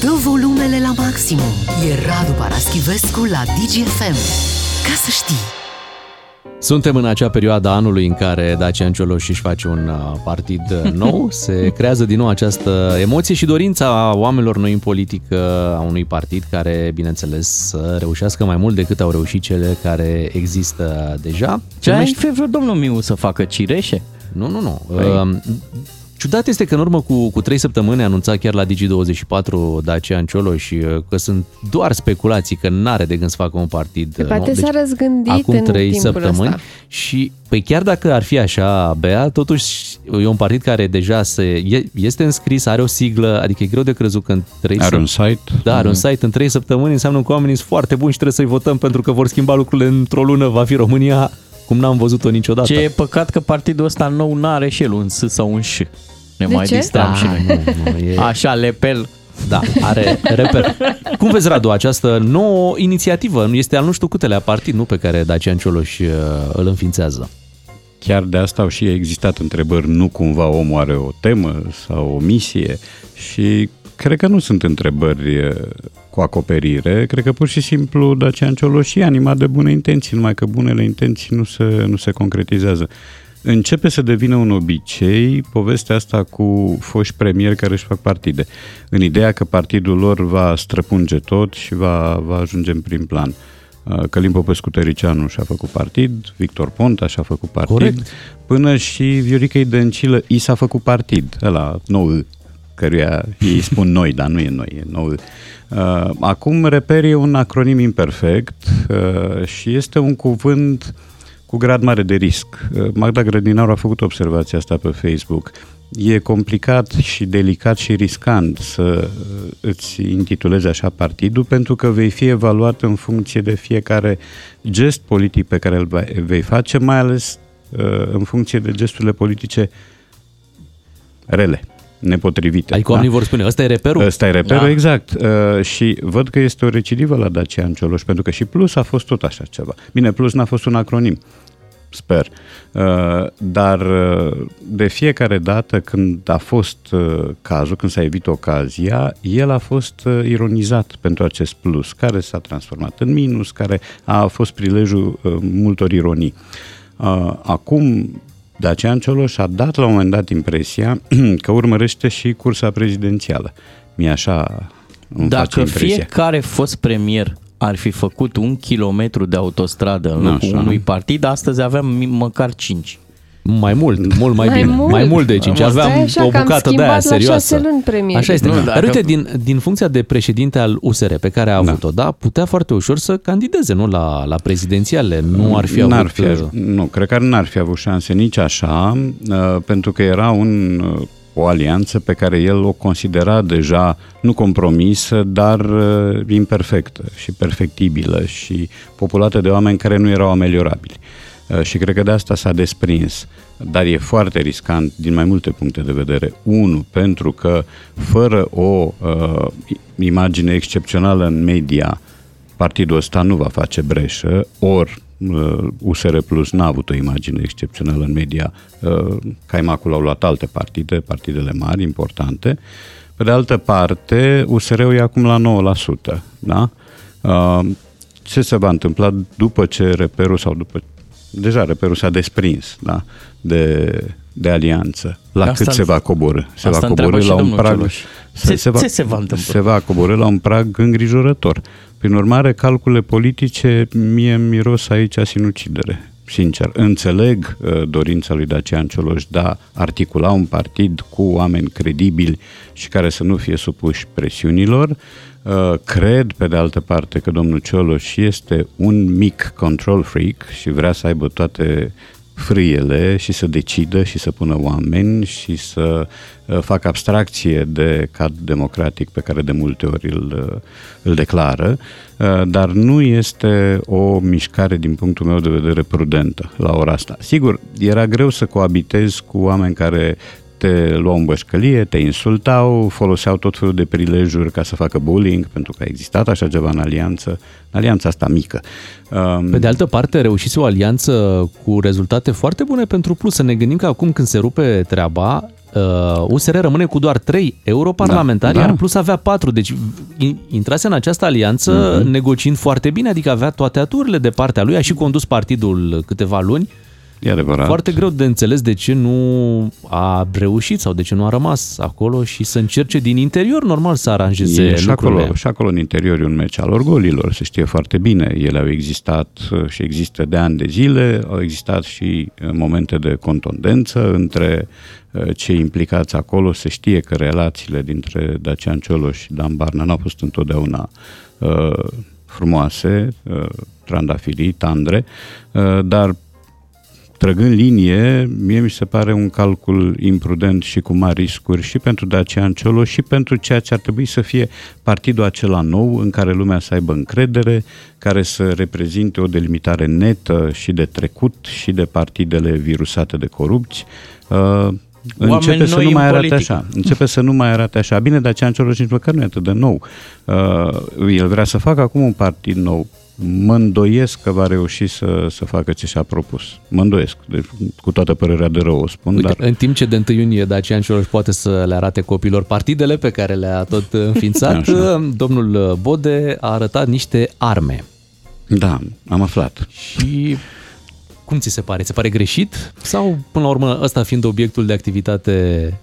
Dă volumele la maximum. E Radu Paraschivescu la DGFM. Ca să știi. Suntem în acea perioadă anului în care Dacian Cioloș își face un uh, partid uh, nou, se creează din nou această emoție și dorința oamenilor noi în politică a unui partid care, bineînțeles, să reușească mai mult decât au reușit cele care există deja. Ce ai fi vrut domnul Miu să facă cireșe? Nu, nu, nu. Păi... Ciudat este că în urmă cu, cu 3 săptămâni a anunțat chiar la Digi24 Dacian Cioloș uh, că sunt doar speculații, că n-are de gând să facă un partid. Pe poate deci, s-a răzgândit acum în 3 săptămâni ăsta. și păi chiar dacă ar fi așa, Bea, totuși e un partid care deja se, este înscris, are o siglă, adică e greu de crezut că în 3 Are un site. Da, are un site în 3 săptămâni, înseamnă că oamenii sunt foarte buni și trebuie să-i votăm pentru că vor schimba lucrurile într-o lună, va fi România cum n-am văzut-o niciodată. Ce e păcat că partidul ăsta nou n-are și el un S sau un Ș. Ne De mai ce? distram Da, și noi. nu, nu, e- Așa, lepel. Da, are reper. Cum vezi, Radu, această nouă inițiativă? Este al nu știu câtelea partid, nu pe care Dacian Cioloș uh, îl înființează. Chiar de asta au și existat întrebări, nu cumva omul are o temă sau o misie și cred că nu sunt întrebări eh, cu acoperire, cred că pur și simplu Dacian Cioloș e animat de bune intenții, numai că bunele intenții nu se, nu se concretizează. Începe să devină un obicei povestea asta cu foști premieri care își fac partide, în ideea că partidul lor va străpunge tot și va, va ajunge în prim plan. Uh, Călim Popescu Tăricianu și-a făcut partid, Victor Ponta și-a făcut partid, Corect. până și Viorica Dăncilă i s-a făcut partid, ăla nou căruia ei spun noi, dar nu e noi, e nou. Uh, Acum reper e un acronim imperfect uh, și este un cuvânt cu grad mare de risc. Uh, Magda Grădinaru a făcut observația asta pe Facebook. E complicat și delicat și riscant să uh, îți intitulezi așa partidul pentru că vei fi evaluat în funcție de fiecare gest politic pe care îl vei- vei face, mai ales uh, în funcție de gesturile politice rele, nepotrivite. Adică oamenii vor spune, ăsta e reperul? Ăsta e reperul, Da. da. exact. Uh, și văd că este o recidivă la Dacian Cioloș, pentru că și Plus a fost tot așa ceva. Bine, Plus n-a fost un acronim, sper. Uh, dar uh, de fiecare dată când a fost uh, cazul, când s-a evit ocazia, el a fost uh, ironizat pentru acest plus, care s-a transformat în minus, care a fost prilejul uh, multor ironii. Uh, Acum, Dacian Cioloș a dat la un moment dat impresia că urmărește și cursa prezidențială. Mi așa îmi face Dacă impresia. fiecare fost premier ar fi făcut un kilometru de autostradă în locul Așa. unui partid, astăzi aveam mi- măcar 5. Mai mult, mult mai, Mai bine. mult? Mai mult de 5. Stai Aveam așa o că am bucată de schimbat aia la serioasă. șase luni premier. Așa este. Nu, Nu, dacă- Dar uite, din, din funcția de președinte al USR pe care a avut-o, da, putea foarte ușor să candideze, nu, la, la prezidențiale. Nu ar fi n-ar avut... fi, uh, aj- nu, cred că n-ar fi avut șanse nici așa, uh, pentru că era un, uh, o alianță pe care el o considera deja nu compromisă, dar uh, imperfectă și perfectibilă și populată de oameni care nu erau ameliorabili. Uh, Și cred că de asta s-a desprins. Dar e foarte riscant din mai multe puncte de vedere. Unu, pentru că fără o uh, imagine excepțională în media, partidul ăsta nu va face breșă, ori uh, USR Plus n-a avut o imagine excepțională în media, uh, caimacul au luat alte partide, partidele mari, importante. Pe de altă parte, USR-ul e acum la 9%, da? Uh, Ce se va întâmpla după ce reperul sau după deja reperul s-a desprins da? de, de alianță. La Asta cât se îl- va coborâ? Se asta va întreabă coborâ și la un domnul prag. Cioloș. Ce- ce se va întâmpla? Se va coborâ la un prag îngrijorător. Prin urmare, calcule politice mie îmi miros aici sinucidere. Sincer, înțeleg uh, dorința lui Dacian Cioloș de a articula un partid cu oameni credibili și care să nu fie supuși presiunilor. Uh, cred, pe de altă parte, că domnul Cioloș este un mic control freak și vrea să aibă toate frâiele și să decidă și să pună oameni și să uh, facă abstracție de cad democratic pe care de multe ori îl, uh, îl declară, uh, dar nu este o mișcare din punctul meu de vedere prudentă la ora asta. Sigur, era greu să coabitez cu oameni care te luau în bășcălie, te insultau, foloseau tot felul de prilejuri ca să facă bullying, pentru că a existat așa ceva în alianță, în alianța asta mică. Um, Pe de altă parte, reușise o alianță cu rezultate foarte bune pentru Plus. Să ne gândim că acum când se rupe treaba, uh, USR rămâne cu doar 3 europarlamentari, Da, da, da. iar Plus avea 4. Deci in- intrase în această alianță Mhm. negociind foarte bine, adică avea toate aturile de partea lui, a și condus partidul câteva luni. E adevărat. Foarte greu de înțeles de ce nu a reușit sau de ce nu a rămas acolo și să încerce din interior normal să aranjeze E și lucrurile. acolo, și acolo în interior e un meci al orgolilor, se știe foarte bine. Ele au existat uh, și există de ani de zile, au existat și uh, momente de contundență între uh, cei implicați acolo. Se știe că relațiile dintre Dacian Cioloș și Dan Barna n-au fost întotdeauna uh, frumoase, uh, trandafirii, tandre, uh, dar trăgând linie, mie mi se pare un calcul imprudent și cu mari riscuri și pentru Dacian Ciolo și pentru ceea ce ar trebui să fie partidul acela nou în care lumea să aibă încredere, care să reprezinte o delimitare netă și de trecut și de partidele virusate de corupți. Uh, începe să noi nu în mai arate politică. așa. Începe să nu mai arate așa. Bine, Dacian Cioloș nici măcar nu e atât de nou. Uh, el vrea să facă acum un partid nou. Mă îndoiesc că va reuși să, să facă ce și-a propus. Mă îndoiesc. Deci, cu toată părerea de rău o spun, Uite, dar... în timp ce de 1 iunie Dacian Cioloș poate să le arate copilor partidele pe care le-a tot înființat, Așa. domnul Bode a arătat niște arme. Da, am aflat. Și cum ți se pare? Ți se pare greșit? Sau, până la urmă, ăsta fiind obiectul de activitate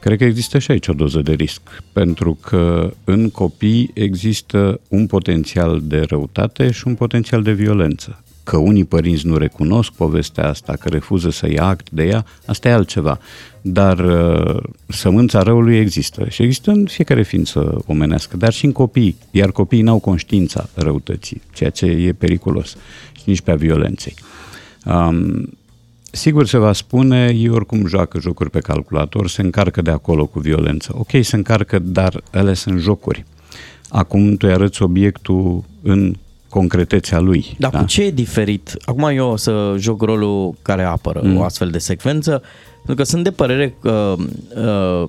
Cred că există și aici o doză de risc, pentru că în copii există un potențial de răutate și un potențial de violență. Că unii părinți nu recunosc povestea asta, că refuză să ia act de ea, asta e altceva. Dar uh, sămânța răului există și există în fiecare ființă omenească, dar și în copii, iar copiii n-au conștiința răutății, ceea ce e periculos și nici pe a violenței. Um, Sigur se va spune, ei oricum joacă jocuri pe calculator, se încarcă de acolo cu violență. Ok, se încarcă, dar ele sunt jocuri. Acum tu îi arăți obiectul în concretețea lui. Dar cu ce e diferit? Acum eu o să joc rolul care apără mm. o astfel de secvență, pentru că sunt de părere că uh,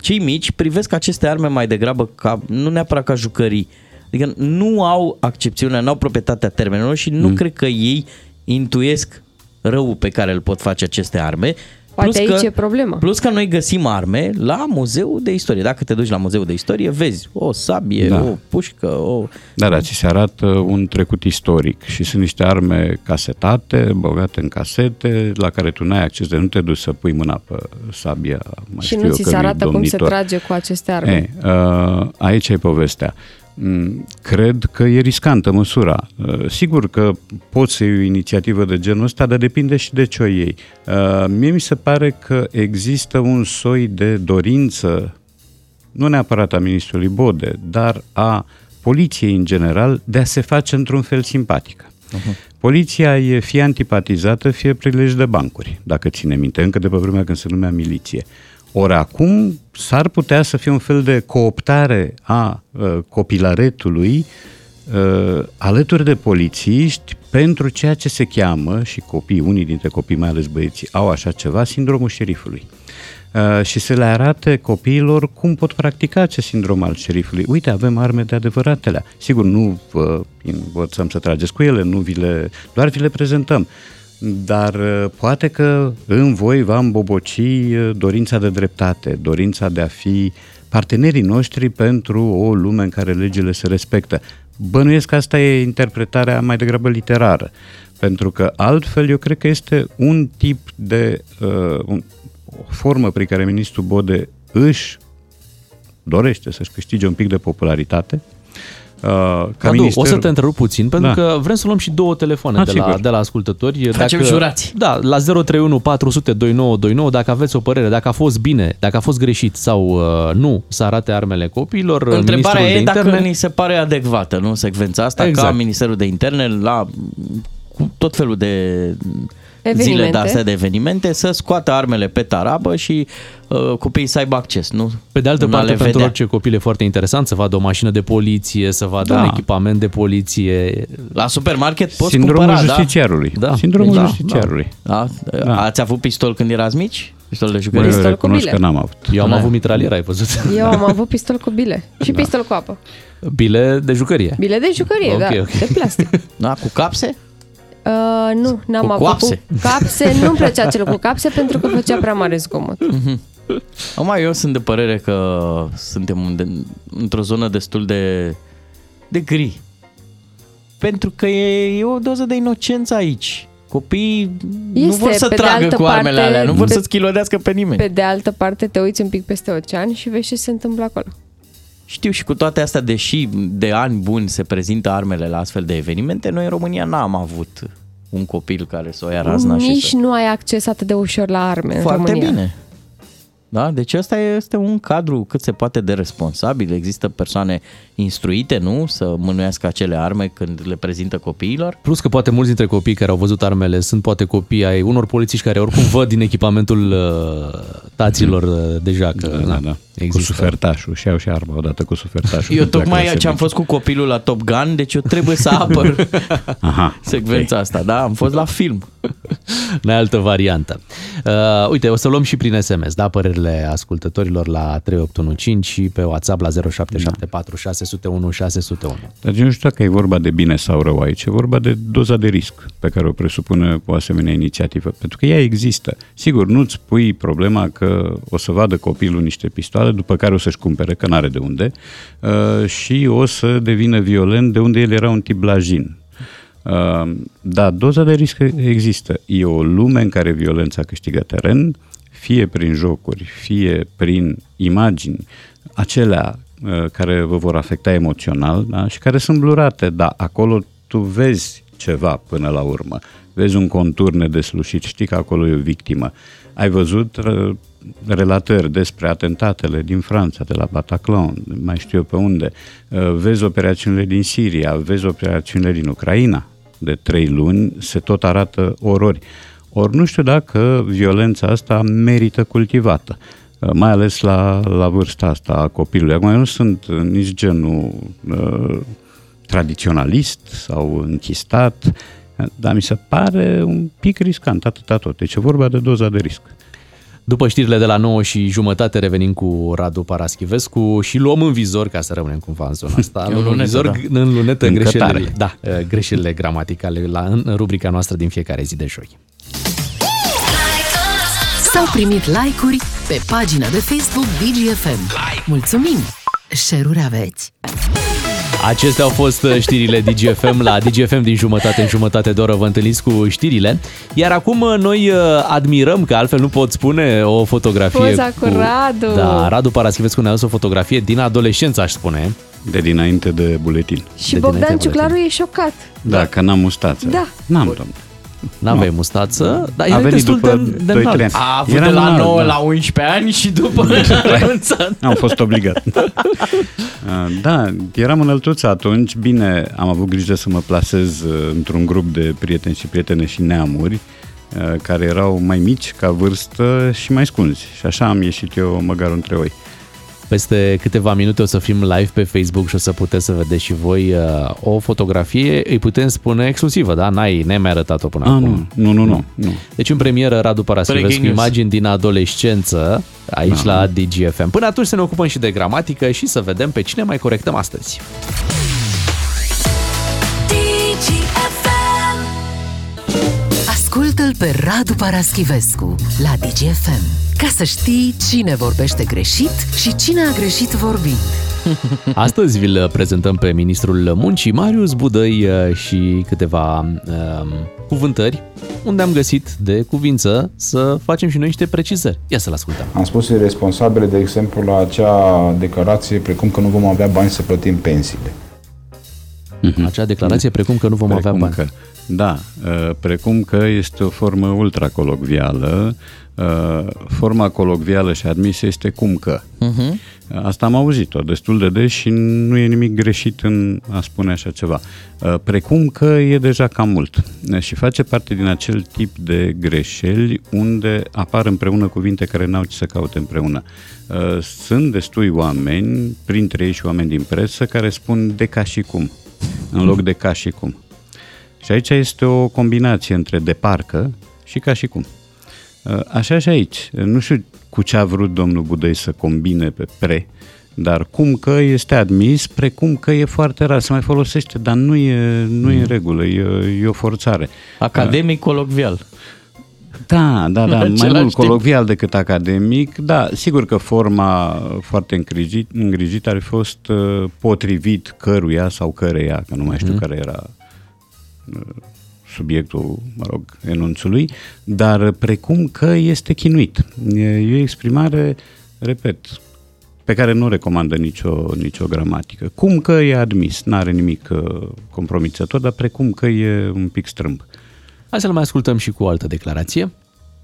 cei mici privesc aceste arme mai degrabă ca, nu neapărat ca jucării, adică nu au accepțiunea, nu au proprietatea termenelor și nu mm. cred că ei intuiesc răul pe care îl pot face aceste arme. Poate aici că, e problema. Plus că noi găsim arme la muzeul de istorie. Dacă te duci la muzeul de istorie, vezi o sabie, Da. o pușcă, o... Da, da, ți se arată un trecut istoric și sunt niște arme casetate, băgate în casete, la care tu n-ai acces de nu te duci să pui mâna pe sabia. Mai și știu nu eu ți se cărui arată cum se domnitor. trage cu aceste arme. E, uh, aici e povestea. Mm, Cred că e riscantă măsura. Uh, Sigur că poți să iei o inițiativă de genul ăsta, dar depinde și de ce o iei. Uh, Mie mi se pare că există un soi de dorință, nu neapărat a ministrului Bode, dar a poliției în general, de a se face într-un fel simpatică. Poliția e fie antipatizată, fie prilej de bancuri, dacă ține minte, încă de pe vremea când se numea miliție. Ori acum s-ar putea să fie un fel de cooptare a uh, copilaretului uh, alături de polițiști pentru ceea ce se cheamă, și copii, unii dintre copii, mai ales băieții, au așa ceva, sindromul șerifului. Uh, și să le arate copiilor cum pot practica acest sindrom al șerifului. Uite, avem arme de adevăratele. Sigur, nu vă învățăm să trageți cu ele, nu vi le, doar vi le prezentăm. Dar uh, poate că în voi va îmboboci uh, dorința de dreptate, dorința de a fi partenerii noștri pentru o lume în care legile se respectă. Bănuiesc că asta e interpretarea mai degrabă literară, pentru că altfel eu cred că este un tip de uh, un, o formă prin care ministrul Bode își dorește să-și câștige un pic de popularitate. Uh, ca Cadu, minister... o să te întrerup puțin, pentru Da. că vrem să luăm și două telefoane Ah, de, la, sigur. de la ascultători. Facem jurați. Da, la 031 400 2929, dacă aveți o părere, dacă a fost bine, dacă a fost greșit sau uh, nu să arate armele copiilor, Întrebarea ministrul e de dacă interne... ni se pare adecvată, nu, secvența asta, Exact. ca Ministerul de Interne la cu tot felul de Evenimente. zile de astea de evenimente să scoată armele pe tarabă și uh, copiii să aibă acces, nu? Pe de altă În a parte, le pentru vedea. orice copil e foarte interesant să vadă o mașină de poliție, să vadă Da. un echipament de poliție. La supermarket poți Sindromul cumpăra, justițiarului. Da. Sindromul Da, justițiarului. da? da? Da. Ați avut pistol când erați mici? Pistol de Mă jucărie. Pistol cu recunosc bile. că n-am avut. Eu am Da. avut mitralieră, ai văzut? Eu am avut pistol cu bile și pistol cu apă. Bile de jucărie. Bile de jucărie, Ok, da, ok. de plastic. Da, cu capse? Uh, nu, n-am Cu avut coapse? cu capse. Nu-mi plăcea cel cu capse pentru că făcea prea mare zgomot. Acum eu sunt de părere că suntem unde, într-o zonă destul de, de gri. Pentru că e, e o doză de inocență aici. Copiii nu Este, vor să pe de tragă altă cu armele parte, alea, nu vor pe- să-ți chilodească pe nimeni. Pe de altă parte, te uiți un pic peste ocean și vezi ce se întâmplă acolo. Știu și cu toate astea, deși de ani buni se prezintă armele la astfel de evenimente, noi în România n-am avut un copil care să o ia razna și Nici să... nu ai acces atât de ușor la arme Foarte în România. bine. Da? Deci ăsta este un cadru cât se poate de responsabil. Există persoane instruite, nu? Să mânuiască acele arme când le prezintă copiilor. Plus că poate mulți dintre copiii care au văzut armele sunt poate copii ai unor polițiști care oricum văd din echipamentul uh, taților uh, deja că Da, da, da. Cu există. sufertașul. Și iau și arma odată cu sufertașul. Eu Pleacă la tocmai ce am serviciu. fost cu copilul la Top Gun, deci eu trebuie să apăr Aha, secvența asta, da? Am fost la film. N-ai altă variantă. Uh, uite, o să luăm și prin SMS, da, părerile ascultătorilor la 3815 și pe WhatsApp la 0774 601 601. Dar eu nu știu dacă e vorba de bine sau rău aici, e vorba de doza de risc pe care o presupune o asemenea inițiativă, pentru că ea există. Sigur, nu-ți pui problema că o să vadă copilul niște pistoale, după care o să-și cumpere, că n-are de unde, uh, și o să devină violent de unde el era un tip blajin. Uh, Da, doza de risc există. E o lume în care violența câștigă teren, fie prin jocuri, fie prin imagini, acelea uh, care vă vor afecta emoțional da? și care sunt blurate, dar acolo tu vezi ceva până la urmă. Vezi un contur nedeslușit, știi că acolo e o victimă. Ai văzut uh, relatări despre atentatele din Franța, de la Bataclan, mai știu eu pe unde. Uh, Vezi operațiunile din Siria, vezi operațiunile din Ucraina. De trei luni se tot arată orori. Ori nu știu dacă violența asta merită cultivată, uh, mai ales la, la vârsta asta a copilului. Acum eu nu sunt uh, nici genul uh, tradiționalist sau închistat, dar mi se pare un pic riscant, atâta tot. Deci e vorba de doza de risc. După știrile de la 9 și jumătate revenim cu Radu Paraschivescu și luăm în vizor, ca să rămânem cumva în zona asta, E în luăm în lunetă, vizor da. în lunetă Încă greșelile, tare. da, greșelile gramaticale la, în rubrica noastră din fiecare zi de joi. S-au primit like-uri pe pagina de Facebook DGFM. Mulțumim! Share-uri aveți! Acestea au fost uh, știrile DGFM la DGFM din jumătate în jumătate de oră. Vă întâlniți cu știrile. Iar acum uh, noi uh, admirăm, că altfel nu pot spune, o fotografie Poza cu Radu. Da, Radu Paraschivescu ne-a adus o fotografie din adolescență, aș spune. De dinainte de buletin. Și De Bogdan dinainte Ciuclaru e șocat. Da, că n-am mustață. Da. N-am, domnule. N-aveai mustață, dar A era venit destul după de, de 2-3 înalt. ani. A avut Eram de la înalt, 9 da. la 11 ani și după a renunțat. Am fost obligat. Uh, da, eram înăltuț atunci. Bine, am avut grijă să mă plasez uh, într-un grup de prieteni și prietene și neamuri uh, care erau mai mici ca vârstă și mai scunzi. Și așa am ieșit eu măgarul între oi. Peste câteva minute o să fim live pe Facebook și o să puteți să vedeți și voi uh, o fotografie, îi putem spune exclusivă, da? N-ai, n-ai mai arătat-o până Ah, acum. nu, nu, nu, nu. nu. Deci în premieră Radu Paraschivescu, Breaking news. imagini din adolescență, aici la DGFM. Până atunci să ne ocupăm și de gramatică și să vedem pe cine mai corectăm astăzi. Ascultă-l pe Radu Paraschivescu la DGFM ca să știi cine vorbește greșit și cine a greșit vorbind. Astăzi vi-l prezentăm pe ministrul muncii Marius Budăi uh, și câteva um, cuvântări unde am găsit de cuvință să facem și noi niște precizări. Ia să-l ascultăm. Am spus responsabile, de exemplu, la acea declarație precum că nu vom avea bani să plătim pensiile. Acea declarație precum că nu vom avea Precum bani. Că, da, uh, precum că este o formă ultracolocvială. uh, Forma colocvială și admisă este cum că. Uh-huh. Asta am auzit-o destul de des și nu e nimic greșit în a spune așa ceva. Uh, Precum că e deja cam mult Uh, și face parte din acel tip de greșeli unde apar împreună cuvinte care n-au ce să caute împreună. Uh, Sunt destui oameni, printre ei și oameni din presă, care spun de ca și cum, în loc de ca și cum. Și aici este o combinație între de parcă și ca și cum. Uh, Așa și aici. Nu știu cu ce a vrut domnul Budăi să combine pe pre, dar cum că este admis, precum că e foarte rar, se mai folosește, dar nu e, nu e în regulă, e, e o forțare. Academic colocvial. Da, da, da, mai același mult timp. colocvial decât academic. Da, sigur că forma foarte îngrijit, îngrijită ar fi fost uh, potrivit căruia sau căreia, că nu mai știu Mhm. care era uh, subiectul, mă rog, enunțului, dar precum că este chinuit. E, e o exprimare, repet, pe care nu recomandă nicio, nicio gramatică. Cum că e admis, n-are nimic uh, compromițător, dar precum că e un pic strâmb. Hai să-l mai ascultăm și cu o altă declarație.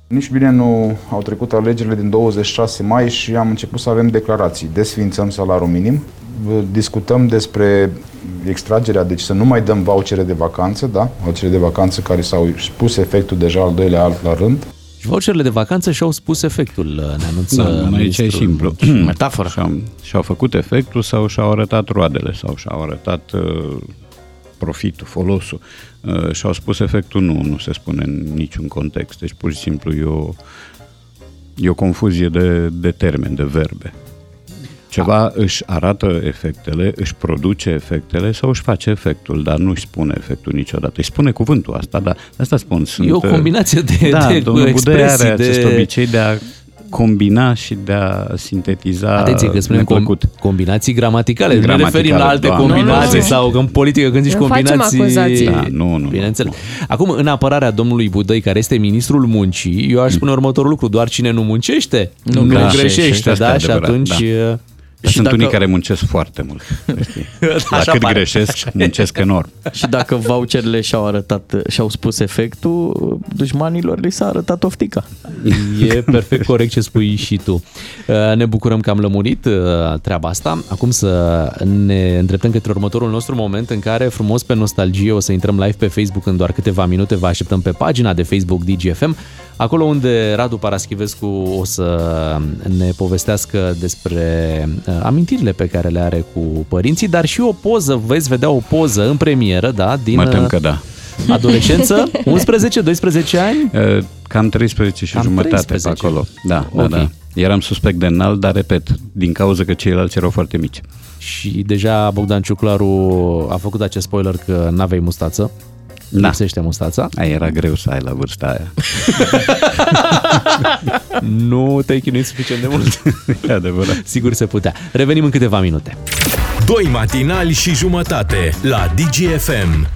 Nici bine nu au trecut alegerile din 26 mai și am început să avem declarații. Desfințăm salariul minim, discutăm despre extragerea, deci să nu mai dăm vouchere de vacanță, da? Vouchere de vacanță care s-au spus efectul deja al doilea an la rând. Și voucherele de vacanță și-au spus efectul, ne anunță Da, aici e ministrul simplu. Metaforă. Și-au, și-au făcut efectul sau și-au arătat roadele sau și-au arătat uh, profitul, folosul. Uh, și-au spus efectul nu, nu se spune în niciun context. Deci pur și simplu e o, e o confuzie de, de termeni, de verbe. Ceva își arată efectele, își produce efectele sau își face efectul, dar nu își spune efectul niciodată. Își spune cuvântul asta, dar asta spun. Sunt, E o uh, combinație de, da, de domnul Budăi expresii, are acest de... obicei de a combina și de a sintetiza Atenție că spunem com- neplăcut. combinații gramaticale, nu ne Gramaticale, referim la alte doamne. combinații Nu, nu. sau că în politică când zici Nu facem combinații... acuzații. Da, nu, nu, Bineînțeles. Acum, în apărarea domnului Budăi, care este ministrul muncii, eu aș spune următorul lucru, doar cine nu muncește, nu, nu greșește. greșește, Asta e da? Și adevărat, atunci... da. Și Sunt dacă- unii care muncesc foarte mult. știi. La Așa cât pare. greșesc, muncesc enorm. Și dacă voucherele și-au arătat, și-au spus efectul, dușmanilor li s-a arătat oftica. E perfect corect ce spui și tu. Uh, Ne bucurăm că am lămurit uh, treaba asta. Acum să ne îndreptăm către următorul nostru moment în care, frumos pe nostalgie, o să intrăm live pe Facebook în doar câteva minute. Vă așteptăm pe pagina de Facebook DGFM, acolo unde Radu Paraschivescu o să ne povestească despre uh, amintirile pe care le are cu părinții, dar și o poză, veți vedea o poză în premieră, da, din Mă tem uh, că da. adolescență, 11-12 ani. Uh, Cam 13 și Cam jumătate 13. pe acolo. Da, Ok. da, da. Eram suspect de înalt, dar repet, din cauza că ceilalți erau foarte mici. Și deja Bogdan Ciuclaru a făcut acest spoiler că n-aveai mustață. Da. Lipsește mustața. Aia era greu să ai la vârsta aia. Nu te-ai chinuit suficient de mult. E adevărat. Sigur se putea. Revenim în câteva minute. Doi matinali și jumătate la DGFM.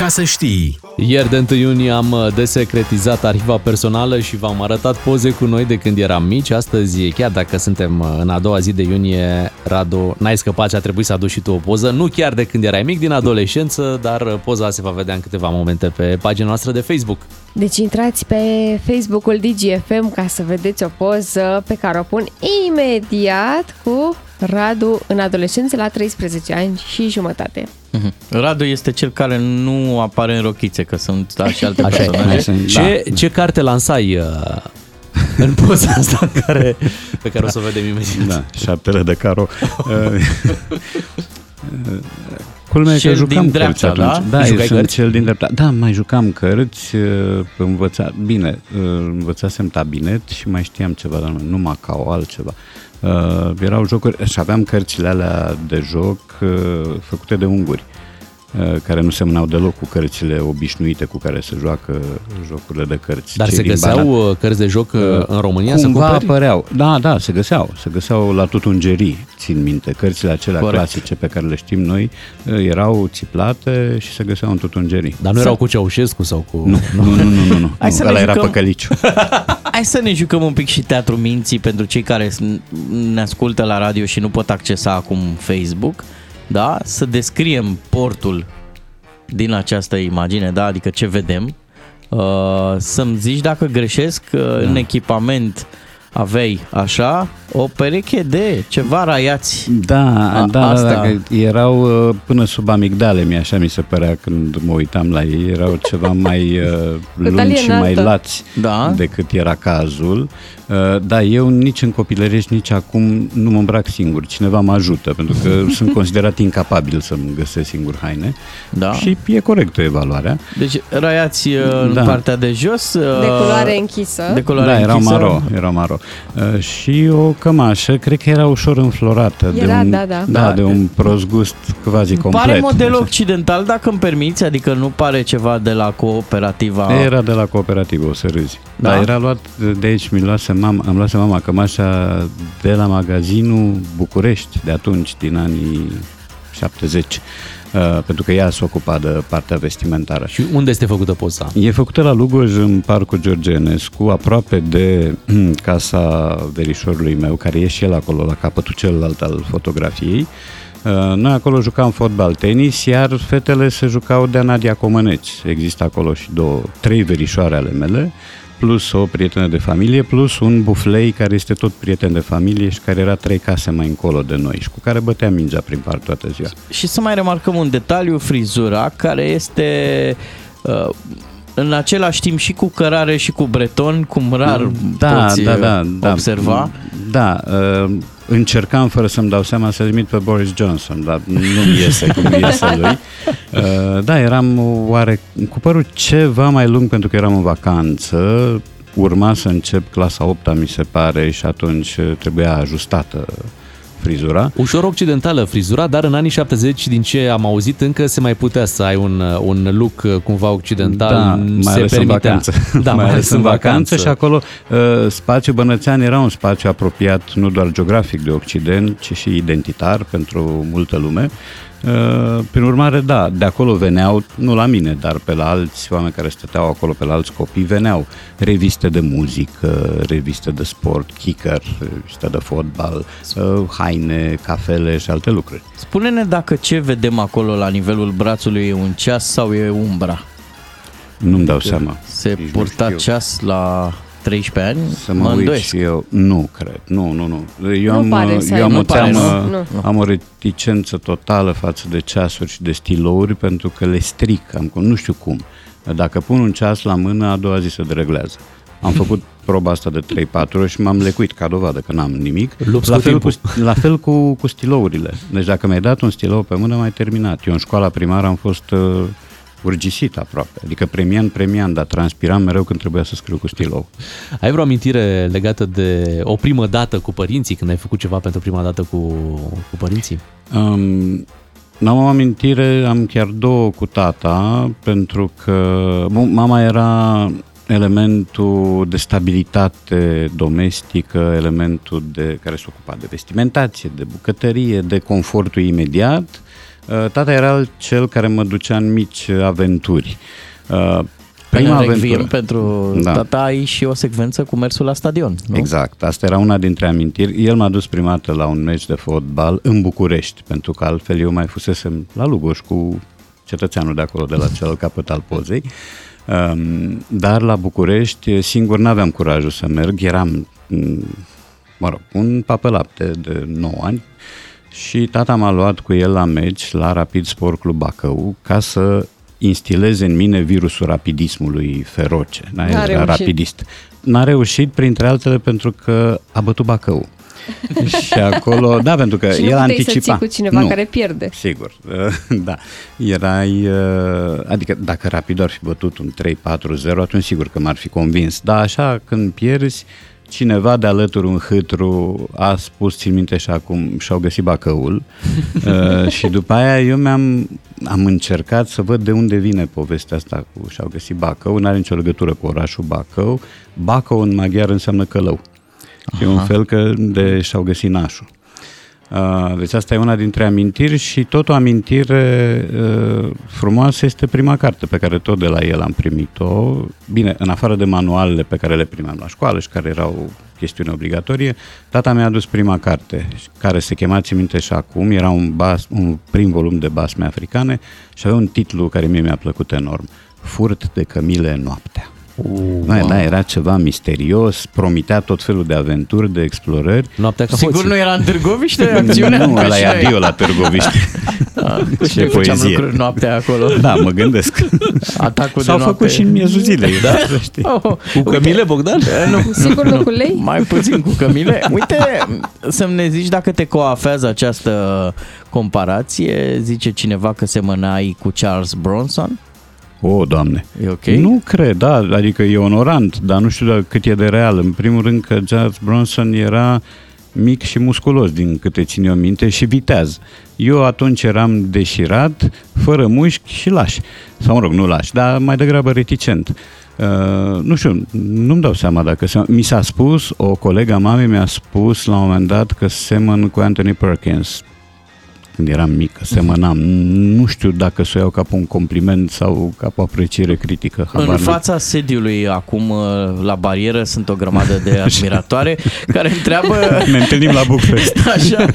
Ca să știi. Ieri de 1 iunie am uh, desecretizat arhiva personală și v-am arătat poze cu noi de când eram mici. Astăzi, chiar dacă suntem uh, în a doua zi de iunie, Radu, n-ai scăpat și a trebuit să aduci și tu o poză. Nu chiar de când erai mic, din adolescență, dar uh, poza se va vedea în câteva momente pe pagina noastră de Facebook. Deci intrați pe Facebook-ul DGFM ca să vedeți o poză pe care o pun imediat cu Radu în adolescență la 13 ani și jumătate. Mhm. Radu este cel care nu apare în rochițe, că sunt da, și alte Așa e. personaje. Sunt- Ce, ce carte lansai uh, în poza asta care, pe care o să o vedem imediat? Da, șaptele de caro. Culmea e că Cel jucam din cărți dreapta, atunci. da? Da, eu Jucai sunt cărți? cel din dreapta. Da, mai jucam cărți, uh, învăța, bine, uh, învățasem tabinet și mai știam ceva, dar nu, nu Macao, altceva. Uh, erau jocuri și aveam cărțile alea de joc uh, făcute de unguri. uh, care nu semnau deloc cu cărțile obișnuite cu care se joacă jocurile de cărți. Dar Cei se din găseau Banat. uh, cărți de joc uh, în România să Cumva cumperi? apăreau. Da, da, se găseau. Se găseau la tutungerii, țin minte. Cărțile acelea Corect. clasice pe care le știm noi uh, erau țiplate și se găseau în tutungerii. Dar nu erau cu Ceaușescu sau cu... Nu, nu, nu, nu, nu. nu. Hai să Ăla ne era jucăm. păcăliciu. Hai să ne jucăm un pic și teatru minții pentru cei care s- ne ascultă la radio și nu pot accesa acum Facebook, da? Să descriem portul din această imagine, da? Adică ce vedem. Uh, să-mi zici dacă greșesc, uh, în echipament aveai așa, o pereche de ceva raiați. Da, A, da, asta. da, că erau uh, până sub amigdale, mi așa mi se părea când mă uitam la ei, erau ceva mai uh, lungi talie și mai înaltă. lați Da. decât era cazul. Uh, Da, eu nici în copilărești, nici acum nu mă îmbrac singur. Cineva mă ajută, pentru că sunt considerat incapabil să-mi găsesc singur haine. Da. Și e corectă evaluarea. Deci raiați uh, în Da. partea de jos. uh, De culoare închisă. De culoare da, era închisă. maro, era maro. Uh, și o cămașă, cred că era ușor înflorată. de Era, un, da, da. Da, Da. de un prost gust quasi complet. Pare model occidental, dacă îmi permiți, adică nu pare ceva de la cooperativa... Era de la cooperativă, o să râzi. Da? Da? Dar era luat de aici, mi luase mama, am luat mama cămașa de la magazinul București, de atunci, din anii 70, uh, pentru că ea s-a ocupat de partea vestimentară. Și unde este făcută poza? E făcută la Lugoj, în Parcul George Enescu, aproape de casa verișorului meu, care e și el acolo, la capătul celălalt al fotografiei. Uh, Noi acolo jucam fotbal, tenis, iar fetele se jucau de Nadia Comăneți. Există acolo și două, trei verișoare ale mele, plus o prietenă de familie, plus un buflei care este tot prieten de familie și care era trei case mai încolo de noi și cu care bătea mingea prin parc toată ziua. Și să mai remarcăm un detaliu, frizura, care este uh, în același timp și cu cărare și cu breton, cum rar poți uh, observa. Da, uh, încercam fără să-mi dau seama să imit pe Boris Johnson, dar nu iese cum iese lui. Uh, Da, eram oare cu părul ceva mai lung pentru că eram în vacanță, urma să încep clasa 8 mi se pare, și atunci uh, trebuia ajustată frizura. Ușor occidentală frizura, dar în anii 70, din ce am auzit, încă se mai putea să ai un, un look uh, cumva occidental. Da, mai se ales permitea. în vacanță. Da, mai ales în vacanță. Și acolo uh, spațiul Bănățean era un spațiu apropiat nu doar geografic de Occident, ci și identitar pentru multă lume. Uh, Prin urmare, da, de acolo veneau, nu la mine, dar pe la alți oameni care stăteau acolo, pe la alți copii, veneau reviste de muzică, reviste de sport, kicker, reviste de fotbal, uh, haine, cafele și alte lucruri. Spune-ne dacă ce vedem acolo la nivelul brațului e un ceas sau e umbra. Nu-mi dau seama. Se Nici nu purta știu. ceas la 13 ani? Să mă, uit îndoiesc. și eu. Nu, cred. Nu, nu, nu. Eu Nu am, pare să ai- eu am nu o pare, teamă, nu? Nu. am o reticență totală față de ceasuri și de stilouri pentru că le stric. Am, nu știu cum. Dacă pun un ceas la mână, a doua zi se dereglează. Am făcut proba asta de 3-4 ori și m-am lecuit ca dovadă că n-am nimic. Lupți La cu fel cu, timpul. la fel cu, cu stilourile. Deci dacă mi-ai dat un stilou pe mână, mai terminat. Eu în școala primară am fost uh, urgisit aproape. Adică premian, premian, dar transpiram mereu când trebuia să scriu cu stilou. Ai vreo amintire legată de o primă dată cu părinții, când ai făcut ceva pentru prima dată cu, cu părinții? Um, n-am o amintire, am chiar două cu tata, pentru că mu- mama era elementul de stabilitate domestică, elementul de care se ocupa de vestimentație, de bucătărie, de confortul imediat. Uh, Tata era cel care mă ducea în mici aventuri. Uh, Prima Prima Requiem aventură. pentru Da. tata ai și o secvență cu mersul la stadion, nu? Exact, asta era una dintre amintiri. El m-a dus prima dată la un meci de fotbal în București, pentru că altfel eu mai fusesem la Lugoj cu cetățeanul de acolo, de la celălalt capăt al pozei. Um, dar la București, singur n-aveam curajul să merg, eram, m, mă rog, un papelapte de 9 ani și tata m-a luat cu el la meci la Rapid Sport Club Bacău ca să instileze în mine virusul rapidismului feroce. Da, el N-a era reușit. rapidist. N-a reușit, printre altele, pentru că a bătut Bacău. și acolo, da, pentru că Și nu el puteai să anticipa. ții cu cineva nu, care pierde. Sigur, da. Erai, uh, adică dacă Rapid ar fi bătut un 3-4-0, atunci sigur că m-ar fi convins. Dar așa, când pierzi, cineva de alături un hâtru a spus, țin minte și acum, și-au găsit Bacăul uh, și după aia eu mi-am am încercat să văd de unde vine povestea asta cu și-au găsit Bacău, nu are nicio legătură cu orașul Bacău. Bacău în maghiar înseamnă călău. Și e un fel că de și-au găsit nașul. Uh, Deci asta e una dintre amintiri și tot o amintire uh, frumoasă este prima carte pe care tot de la el am primit-o. Bine, în afară de manualele pe care le primeam la școală și care erau chestiune obligatorie, tata mi-a adus prima carte, care se chema, țin minte și acum, era un, bas, un prim volum de basme africane și avea un titlu care mie mi-a plăcut enorm. Furt de cămile noaptea. Da, da, era ceva misterios, promitea tot felul de aventuri, de explorări. Noaptea ca Sigur hoții. nu era în Târgoviște acțiunea? Nu, Ca la și e noi. adio la Târgoviște. Ah, Și Ce noi făceam poezie. lucruri noaptea acolo. Da, mă gândesc. Atacul S-au de noapte. făcut și în miezul zilei, da? Să știi. Oh, Cu uite, cămile, Bogdan? nu, Sigur nu cu lei? mai puțin cu cămile. Uite, să-mi ne zici dacă te coafează această comparație. Zice cineva că semănai cu Charles Bronson. O, Doamne. E ok? Nu cred, da, adică e onorant, dar nu știu dacă cât e de real. În primul rând că Charles Bronson era mic și musculos, din câte țin eu minte, și viteaz. Eu atunci eram deșirat, fără mușchi și laș. Sau, mă rog, nu laș, dar mai degrabă reticent. Uh, nu știu, nu-mi dau seama dacă se... Mi s-a spus, o colega mamei mi-a spus la un moment dat că semăn cu Anthony Perkins când eram mic, că semănam. Nu știu dacă să o iau ca pe un compliment sau ca pe o apreciere critică. habar În n-am. fața sediului acum uh, la barieră sunt o grămadă de admiratoare care întreabă Ne întâlnim la Bucharest. Așa,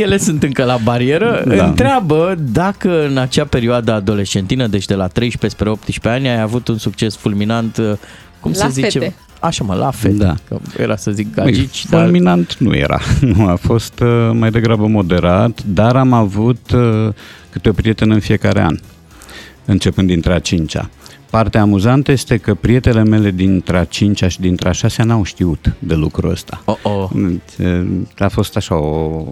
ele sunt încă la barieră, Da. da. întreabă dacă în acea perioadă adolescentină, deci de la 13 spre 18 ani, ai avut un succes fulminant, uh, cum La se zice? fete. Așa mă, la fete. Da. Că era să zic Băi, gagici, dar... fulminant nu era. Nu, a fost uh, mai degrabă moderat, dar am avut uh, câte o prietenă în fiecare an, începând dintre a cincea. Partea amuzantă este că prietele mele dintre a cincea și dintre a șasea n-au știut de lucrul ăsta. Oh, oh. A fost așa o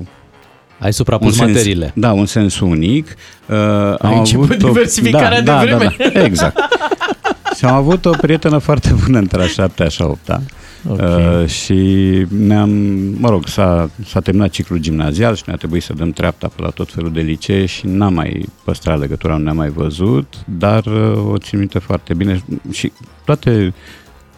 Ai suprapus sens, materiile. Da, un sens unic. Uh, am început avut o- diversificarea de vreme. Da, da, exact. și am avut o prietenă foarte bună între a șaptea și a opta. Ok. Uh, și ne-am, mă rog, s-a, s-a terminat ciclul gimnazial și ne-a trebuit să dăm treapta pe la tot felul de licee și n-am mai păstrat legătura, nu ne-am mai văzut, dar uh, o țin minte foarte bine și toate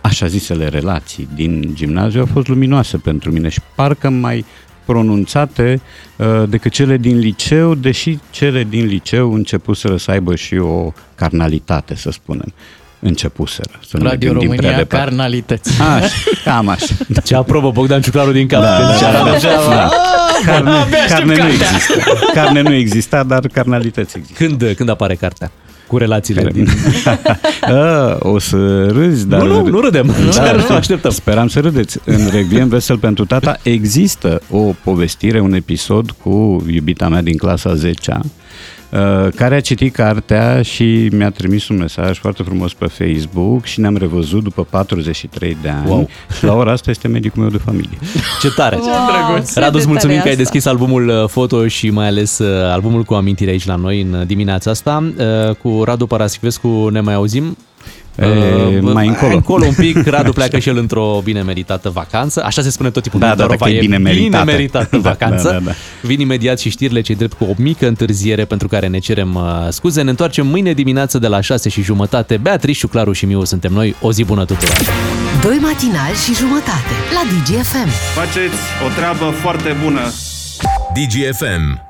așa zisele relații din gimnaziu au fost luminoase pentru mine și parcă mai pronunțate uh, decât cele din liceu, deși cele din liceu începuseră să aibă și o carnalitate, să spunem. Începuseră. Să nu ne Radio gândim prea România, departe. carnalități. Așa, cam așa. Ce aprobă Bogdan Ciuclaru din cap. Da, Când da, și arată așa, Da. Carne, Abia aștept carne nu cartea. exista. Carne nu exista, dar carnalități există. Când, când apare cartea? Cu relațiile Care- din... A, o să râzi, dar... Nu, nu, nu râdem. Da, nu știu. așteptăm. Speram să râdeți. În Requiem Vesel pentru tata există o povestire, un episod cu iubita mea din clasa 10 care a citit cartea și mi-a trimis un mesaj foarte frumos pe Facebook și ne-am revăzut după 43 de ani Wow. și la ora asta este medicul meu de familie. Ce tare! Wow, Radu, cât îți de mulțumim tare că ai asta. deschis albumul uh, foto și mai ales uh, albumul cu amintiri aici la noi în uh, dimineața asta. Uh, Cu Radu Paraschivescu ne mai auzim. E, Uh, mai încolo. încolo un pic, Radu pleacă și el într-o bine meritată vacanță. Așa se spune tot timpul. Da, da, Dorova, dacă e bine meritată. Bine meritată Da, vacanță. da, da, da. Vin imediat și știrile cei drept cu o mică întârziere pentru care ne cerem uh, scuze. Ne întoarcem mâine dimineață de la 6 și jumătate. Beatrice, Claru și Miu suntem noi. O zi bună tuturor! Doi matinali și jumătate la DGFM. Faceți o treabă foarte bună. DGFM.